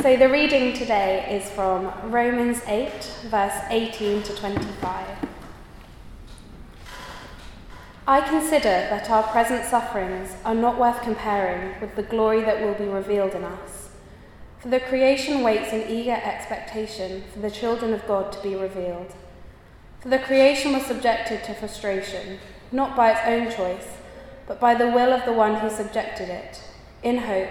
So the reading today is from Romans 8, verse 18 to 25. I consider that our present sufferings are not worth comparing with the glory that will be revealed in us. For the creation waits in eager expectation for the children of God to be revealed. For the creation was subjected to frustration, not by its own choice, but by the will of the one who subjected it, in hope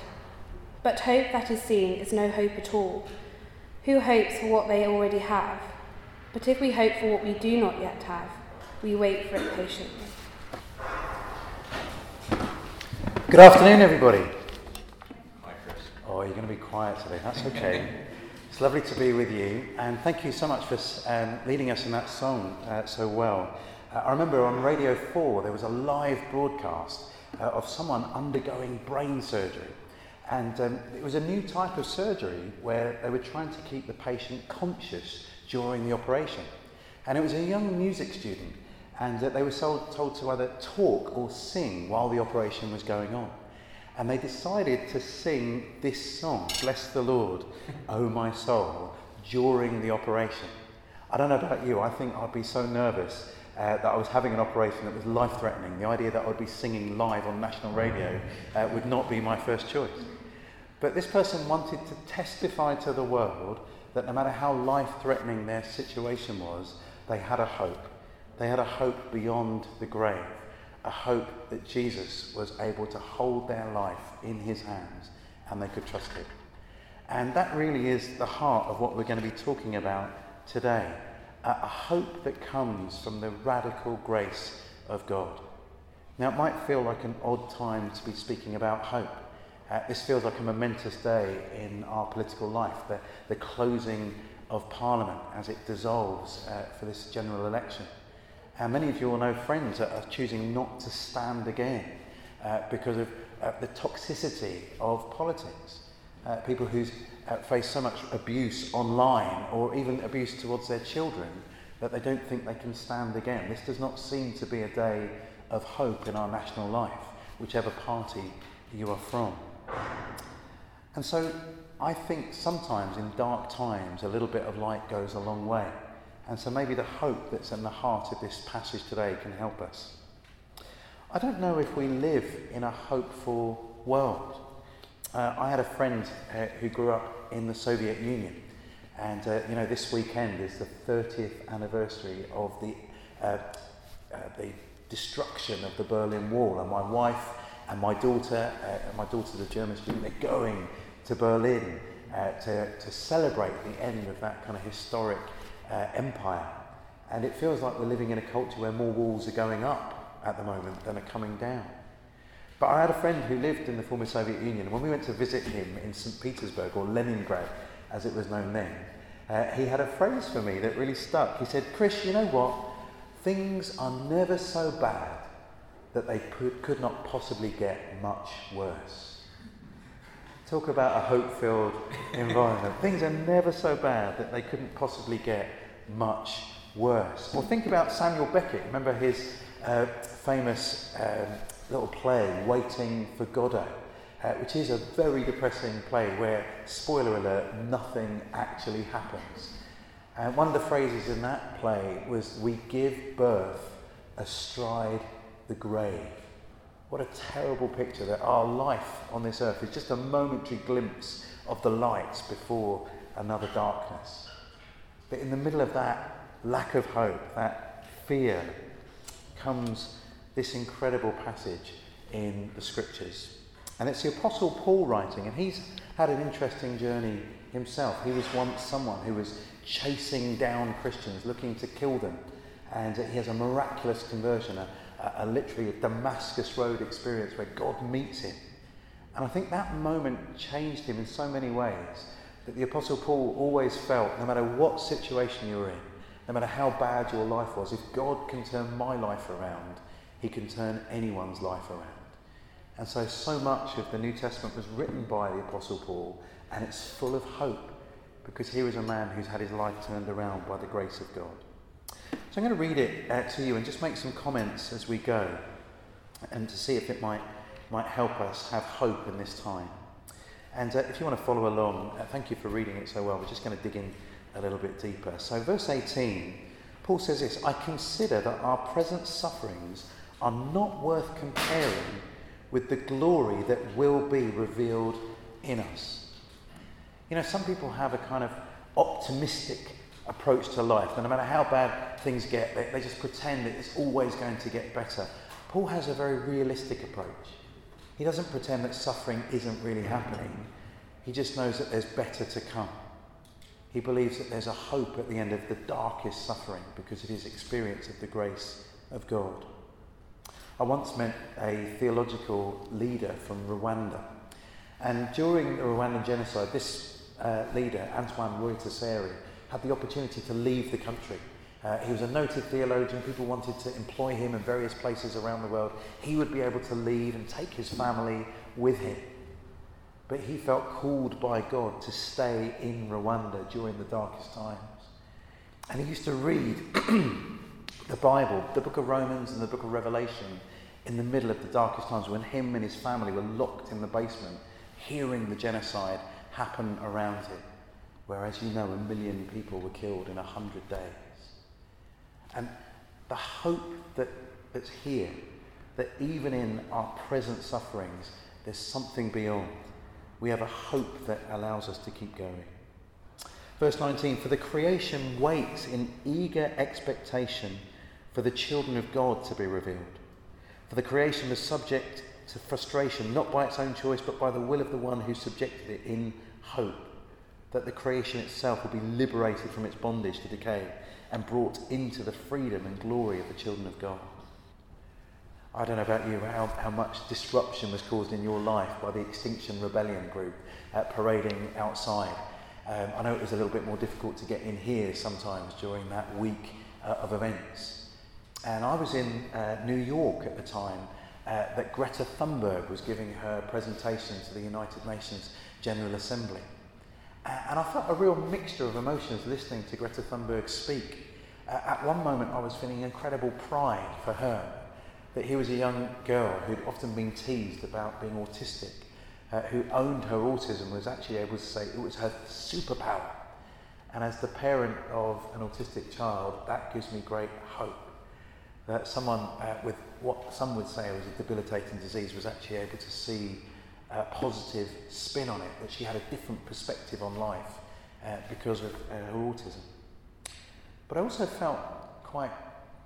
But hope that is seen is no hope at all. Who hopes for what they already have? But if we hope for what we do not yet have, we wait for it patiently. Good afternoon, everybody. Hi, Chris. Oh, you're going to be quiet today. That's okay. it's lovely to be with you, and thank you so much for um, leading us in that song uh, so well. Uh, I remember on Radio 4 there was a live broadcast uh, of someone undergoing brain surgery. And um, it was a new type of surgery where they were trying to keep the patient conscious during the operation. And it was a young music student and uh, they were told, told to either talk or sing while the operation was going on. And they decided to sing this song, Bless the Lord, O my soul, during the operation. I don't know about you, I think I'd be so nervous uh, that I was having an operation that was life threatening. The idea that I would be singing live on national radio uh, would not be my first choice. But this person wanted to testify to the world that no matter how life threatening their situation was, they had a hope. They had a hope beyond the grave, a hope that Jesus was able to hold their life in his hands and they could trust him. And that really is the heart of what we're going to be talking about today a hope that comes from the radical grace of God. Now, it might feel like an odd time to be speaking about hope. Uh, this feels like a momentous day in our political life, the, the closing of Parliament as it dissolves uh, for this general election. And many of you will know friends that are choosing not to stand again uh, because of uh, the toxicity of politics. Uh, people who uh, face so much abuse online or even abuse towards their children that they don't think they can stand again. This does not seem to be a day of hope in our national life, whichever party you are from. And so I think sometimes in dark times a little bit of light goes a long way. And so maybe the hope that's in the heart of this passage today can help us. I don't know if we live in a hopeful world. Uh, I had a friend uh, who grew up in the Soviet Union, and uh, you know this weekend is the 30th anniversary of the uh, uh, the destruction of the Berlin Wall, and my wife and my daughter, uh, my daughter's a German student, they're going to Berlin to, to celebrate the end of that kind of historic uh, empire. And it feels like we're living in a culture where more walls are going up at the moment than are coming down. But I had a friend who lived in the former Soviet Union, and when we went to visit him in St. Petersburg, or Leningrad as it was known then, uh, he had a phrase for me that really stuck. He said, Chris, you know what? Things are never so bad that they could, not possibly get much worse. Talk about a hope filled environment. Things are never so bad that they couldn't possibly get much worse. Or think about Samuel Beckett. Remember his uh, famous um, little play, Waiting for Godot, uh, which is a very depressing play where, spoiler alert, nothing actually happens. And one of the phrases in that play was, We give birth astride the grave. What a terrible picture that our life on this earth is just a momentary glimpse of the light before another darkness. But in the middle of that lack of hope, that fear, comes this incredible passage in the scriptures. And it's the Apostle Paul writing, and he's had an interesting journey himself. He was once someone who was chasing down Christians, looking to kill them. And he has a miraculous conversion, a, a, a literally a Damascus Road experience where God meets him. And I think that moment changed him in so many ways that the Apostle Paul always felt no matter what situation you're in, no matter how bad your life was, if God can turn my life around, he can turn anyone's life around. And so, so much of the New Testament was written by the Apostle Paul, and it's full of hope because here is a man who's had his life turned around by the grace of God. So I'm going to read it uh, to you and just make some comments as we go and to see if it might, might help us have hope in this time. And uh, if you want to follow along, uh, thank you for reading it so well. We're just going to dig in a little bit deeper. So, verse 18, Paul says this I consider that our present sufferings are not worth comparing with the glory that will be revealed in us. You know, some people have a kind of optimistic approach to life. No matter how bad things get, they, they just pretend that it's always going to get better. Paul has a very realistic approach. He doesn't pretend that suffering isn't really happening. He just knows that there's better to come. He believes that there's a hope at the end of the darkest suffering because of his experience of the grace of God. I once met a theological leader from Rwanda. And during the Rwandan genocide, this uh, leader, Antoine Rwagasore, had the opportunity to leave the country. Uh, he was a noted theologian. People wanted to employ him in various places around the world. He would be able to leave and take his family with him. But he felt called by God to stay in Rwanda during the darkest times. And he used to read the Bible, the book of Romans and the book of Revelation, in the middle of the darkest times when him and his family were locked in the basement, hearing the genocide happen around him, where, as you know, a million people were killed in a hundred days. And the hope that, that's here, that even in our present sufferings, there's something beyond. We have a hope that allows us to keep going. Verse 19 For the creation waits in eager expectation for the children of God to be revealed. For the creation was subject to frustration, not by its own choice, but by the will of the one who subjected it in hope that the creation itself will be liberated from its bondage to decay and brought into the freedom and glory of the children of God. I don't know about you, how, how much disruption was caused in your life by the Extinction Rebellion group uh, parading outside. Um, I know it was a little bit more difficult to get in here sometimes during that week uh, of events. And I was in uh, New York at the time uh, that Greta Thunberg was giving her presentation to the United Nations General Assembly. And I felt a real mixture of emotions listening to Greta Thunberg speak. Uh, at one moment, I was feeling incredible pride for her that here was a young girl who'd often been teased about being autistic, uh, who owned her autism, was actually able to say it was her superpower. And as the parent of an autistic child, that gives me great hope that someone uh, with what some would say was a debilitating disease was actually able to see a positive spin on it, that she had a different perspective on life uh, because of uh, her autism. But I also felt quite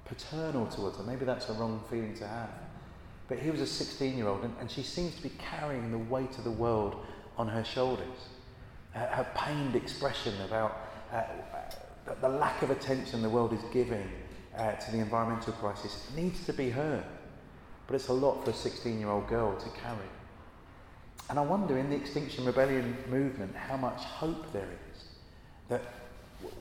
paternal towards her. Maybe that's a wrong feeling to have. But he was a 16 year old, and, and she seems to be carrying the weight of the world on her shoulders. Uh, her pained expression about uh, uh, the lack of attention the world is giving uh, to the environmental crisis needs to be heard. But it's a lot for a 16 year old girl to carry. And I wonder in the Extinction Rebellion movement how much hope there is that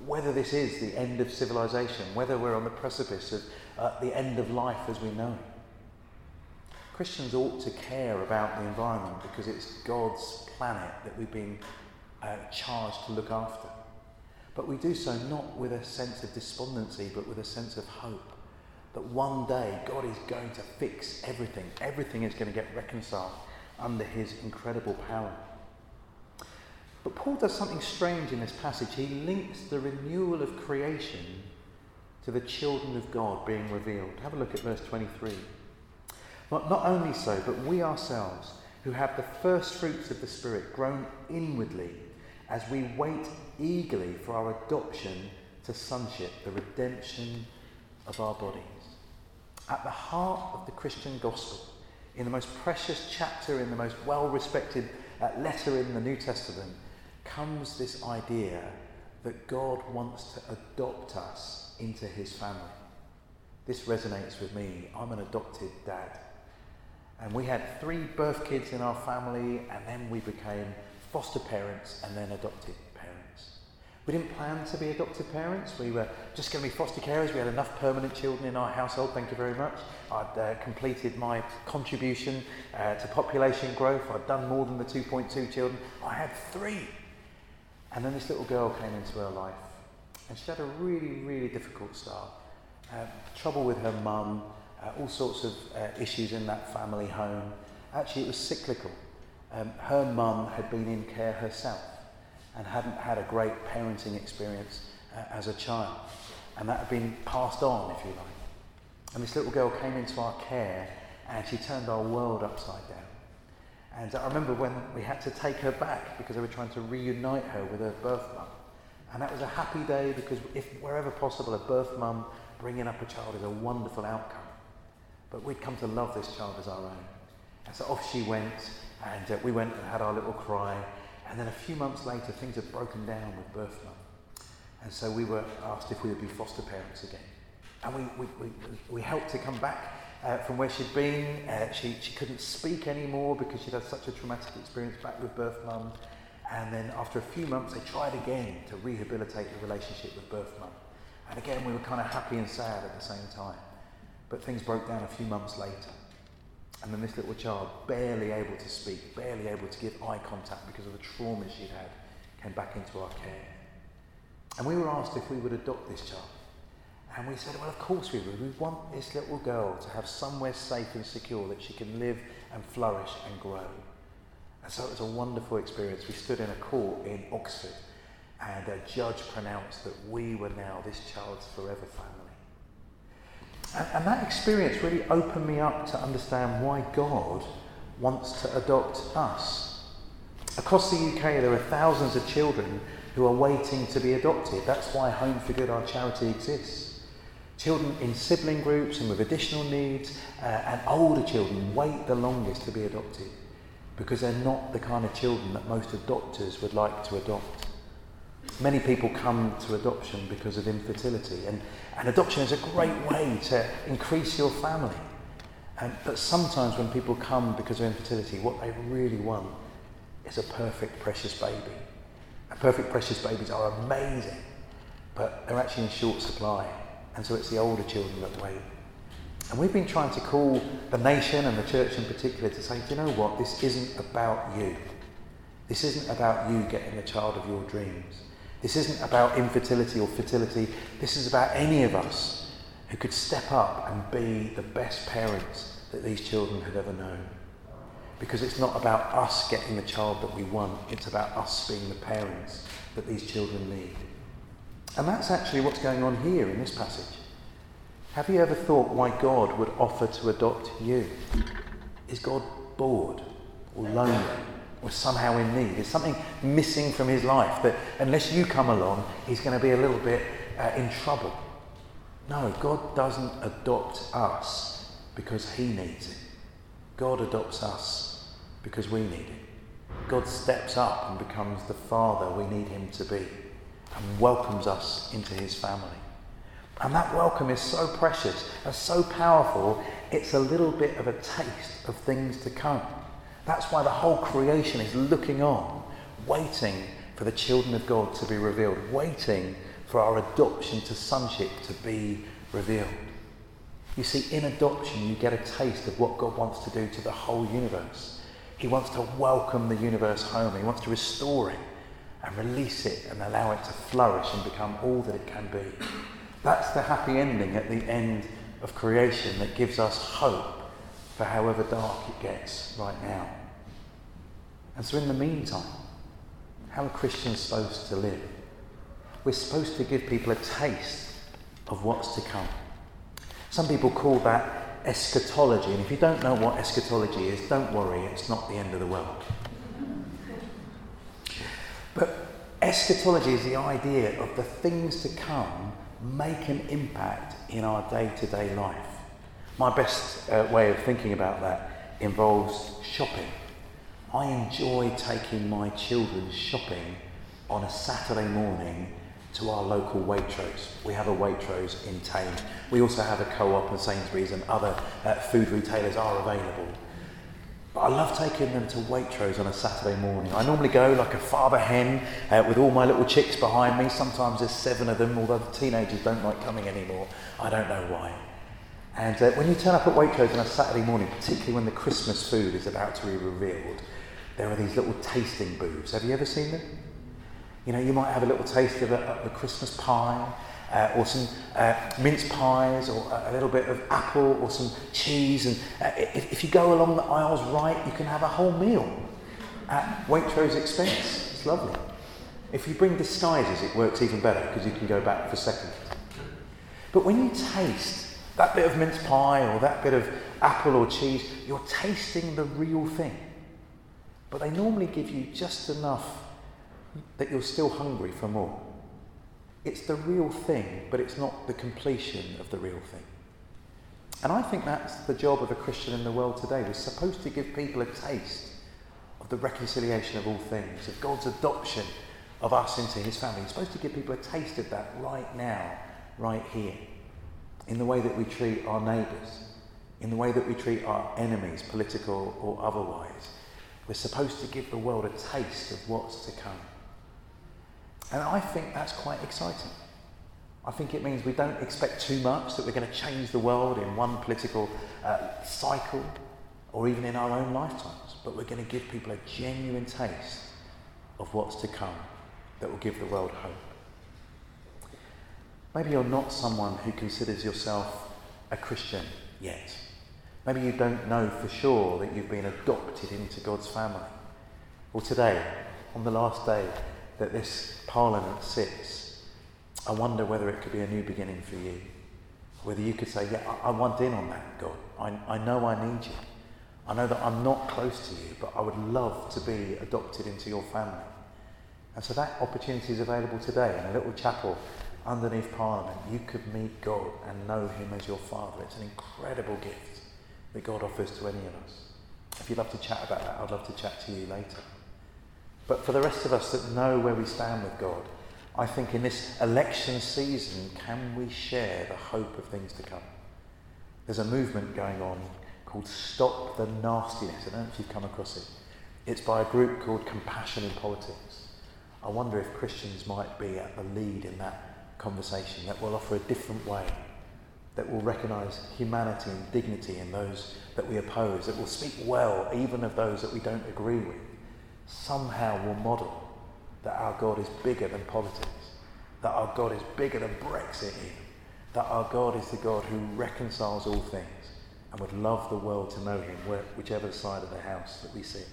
whether this is the end of civilization, whether we're on the precipice of uh, the end of life as we know it. Christians ought to care about the environment because it's God's planet that we've been uh, charged to look after. But we do so not with a sense of despondency, but with a sense of hope. That one day God is going to fix everything. Everything is going to get reconciled under his incredible power. But Paul does something strange in this passage. He links the renewal of creation to the children of God being revealed. Have a look at verse 23. Not, not only so, but we ourselves, who have the first fruits of the Spirit, groan inwardly as we wait eagerly for our adoption to sonship, the redemption of our bodies. At the heart of the Christian gospel, in the most precious chapter, in the most well respected uh, letter in the New Testament, comes this idea that God wants to adopt us into his family. This resonates with me. I'm an adopted dad. And we had three birth kids in our family, and then we became foster parents, and then adopted. We didn't plan to be adoptive parents. We were just going to be foster carers. We had enough permanent children in our household, thank you very much. I'd uh, completed my contribution uh, to population growth. I'd done more than the 2.2 children. I had three. And then this little girl came into her life. And she had a really, really difficult start. Uh, trouble with her mum, uh, all sorts of uh, issues in that family home. Actually, it was cyclical. Um, her mum had been in care herself and hadn't had a great parenting experience uh, as a child. And that had been passed on, if you like. And this little girl came into our care and she turned our world upside down. And I remember when we had to take her back because they were trying to reunite her with her birth mum. And that was a happy day because if wherever possible, a birth mum bringing up a child is a wonderful outcome. But we'd come to love this child as our own. And so off she went, and uh, we went and had our little cry. And then a few months later, things had broken down with birth mum. And so we were asked if we would be foster parents again. And we, we, we, we helped her come back uh, from where she'd been. Uh, she, she couldn't speak anymore because she'd had such a traumatic experience back with birth mum. And then after a few months, they tried again to rehabilitate the relationship with birth mum. And again, we were kind of happy and sad at the same time. But things broke down a few months later. And then this little child, barely able to speak, barely able to give eye contact because of the trauma she'd had, came back into our care. And we were asked if we would adopt this child. And we said, well, of course we would. We want this little girl to have somewhere safe and secure that she can live and flourish and grow. And so it was a wonderful experience. We stood in a court in Oxford and a judge pronounced that we were now this child's forever family. And, and that experience really opened me up to understand why God wants to adopt us. Across the UK, there are thousands of children who are waiting to be adopted. That's why Home for Good, our charity, exists. Children in sibling groups and with additional needs uh, and older children wait the longest to be adopted because they're not the kind of children that most adopters would like to adopt. Many people come to adoption because of infertility, and, and adoption is a great way to increase your family. Um, but sometimes when people come because of infertility, what they really want is a perfect, precious baby. And perfect, precious babies are amazing, but they're actually in short supply. And so it's the older children that wait. And we've been trying to call the nation and the church in particular to say, do you know what? This isn't about you. This isn't about you getting the child of your dreams. This isn't about infertility or fertility. This is about any of us who could step up and be the best parents that these children have ever known. Because it's not about us getting the child that we want, it's about us being the parents that these children need. And that's actually what's going on here in this passage. Have you ever thought why God would offer to adopt you? Is God bored or lonely or somehow in need? Is something missing from his life that unless you come along, he's going to be a little bit uh, in trouble? No, God doesn't adopt us because he needs it. God adopts us because we need it. God steps up and becomes the father we need him to be and welcomes us into his family. And that welcome is so precious and so powerful, it's a little bit of a taste of things to come. That's why the whole creation is looking on, waiting for the children of God to be revealed, waiting for our adoption to sonship to be revealed. You see, in adoption, you get a taste of what God wants to do to the whole universe. He wants to welcome the universe home, He wants to restore it and release it and allow it to flourish and become all that it can be. That's the happy ending at the end of creation that gives us hope for however dark it gets right now. And so, in the meantime, how are Christians supposed to live? We're supposed to give people a taste of what's to come. Some people call that eschatology, and if you don't know what eschatology is, don't worry, it's not the end of the world. But eschatology is the idea of the things to come make an impact in our day to day life. My best uh, way of thinking about that involves shopping. I enjoy taking my children shopping on a Saturday morning to our local Waitrose. We have a Waitrose in town. We also have a co-op and Sainsbury's and other uh, food retailers are available. But I love taking them to Waitrose on a Saturday morning. I normally go like a father hen uh, with all my little chicks behind me. Sometimes there's seven of them, although the teenagers don't like coming anymore. I don't know why. And uh, when you turn up at Waitrose on a Saturday morning, particularly when the Christmas food is about to be revealed, there are these little tasting booths. Have you ever seen them? You know, you might have a little taste of a, a Christmas pie, uh, or some uh, mince pies, or a, little bit of apple, or some cheese. And uh, if, if, you go along the aisles right, you can have a whole meal at Waitrose expense. It's lovely. If you bring disguises, it works even better because you can go back for seconds. But when you taste that bit of mince pie or that bit of apple or cheese, you're tasting the real thing. But they normally give you just enough that you're still hungry for more. It's the real thing, but it's not the completion of the real thing. And I think that's the job of a Christian in the world today. We're supposed to give people a taste of the reconciliation of all things, of God's adoption of us into his family. We're supposed to give people a taste of that right now, right here, in the way that we treat our neighbours, in the way that we treat our enemies, political or otherwise. We're supposed to give the world a taste of what's to come. And I think that's quite exciting. I think it means we don't expect too much, that we're going to change the world in one political uh, cycle or even in our own lifetimes, but we're going to give people a genuine taste of what's to come that will give the world hope. Maybe you're not someone who considers yourself a Christian yet. Maybe you don't know for sure that you've been adopted into God's family. Well, today, on the last day that this Parliament sits, I wonder whether it could be a new beginning for you. Whether you could say, Yeah, I, I want in on that, God. I, I know I need you. I know that I'm not close to you, but I would love to be adopted into your family. And so that opportunity is available today in a little chapel underneath Parliament. You could meet God and know Him as your Father. It's an incredible gift that God offers to any of us. If you'd love to chat about that, I'd love to chat to you later. But for the rest of us that know where we stand with God, I think in this election season, can we share the hope of things to come? There's a movement going on called Stop the Nastiness. I don't know if you've come across it. It's by a group called Compassion in Politics. I wonder if Christians might be at the lead in that conversation, that will offer a different way, that will recognise humanity and dignity in those that we oppose, that will speak well even of those that we don't agree with somehow will model that our God is bigger than politics, that our God is bigger than Brexit, even, that our God is the God who reconciles all things and would love the world to know him, whichever side of the house that we sit.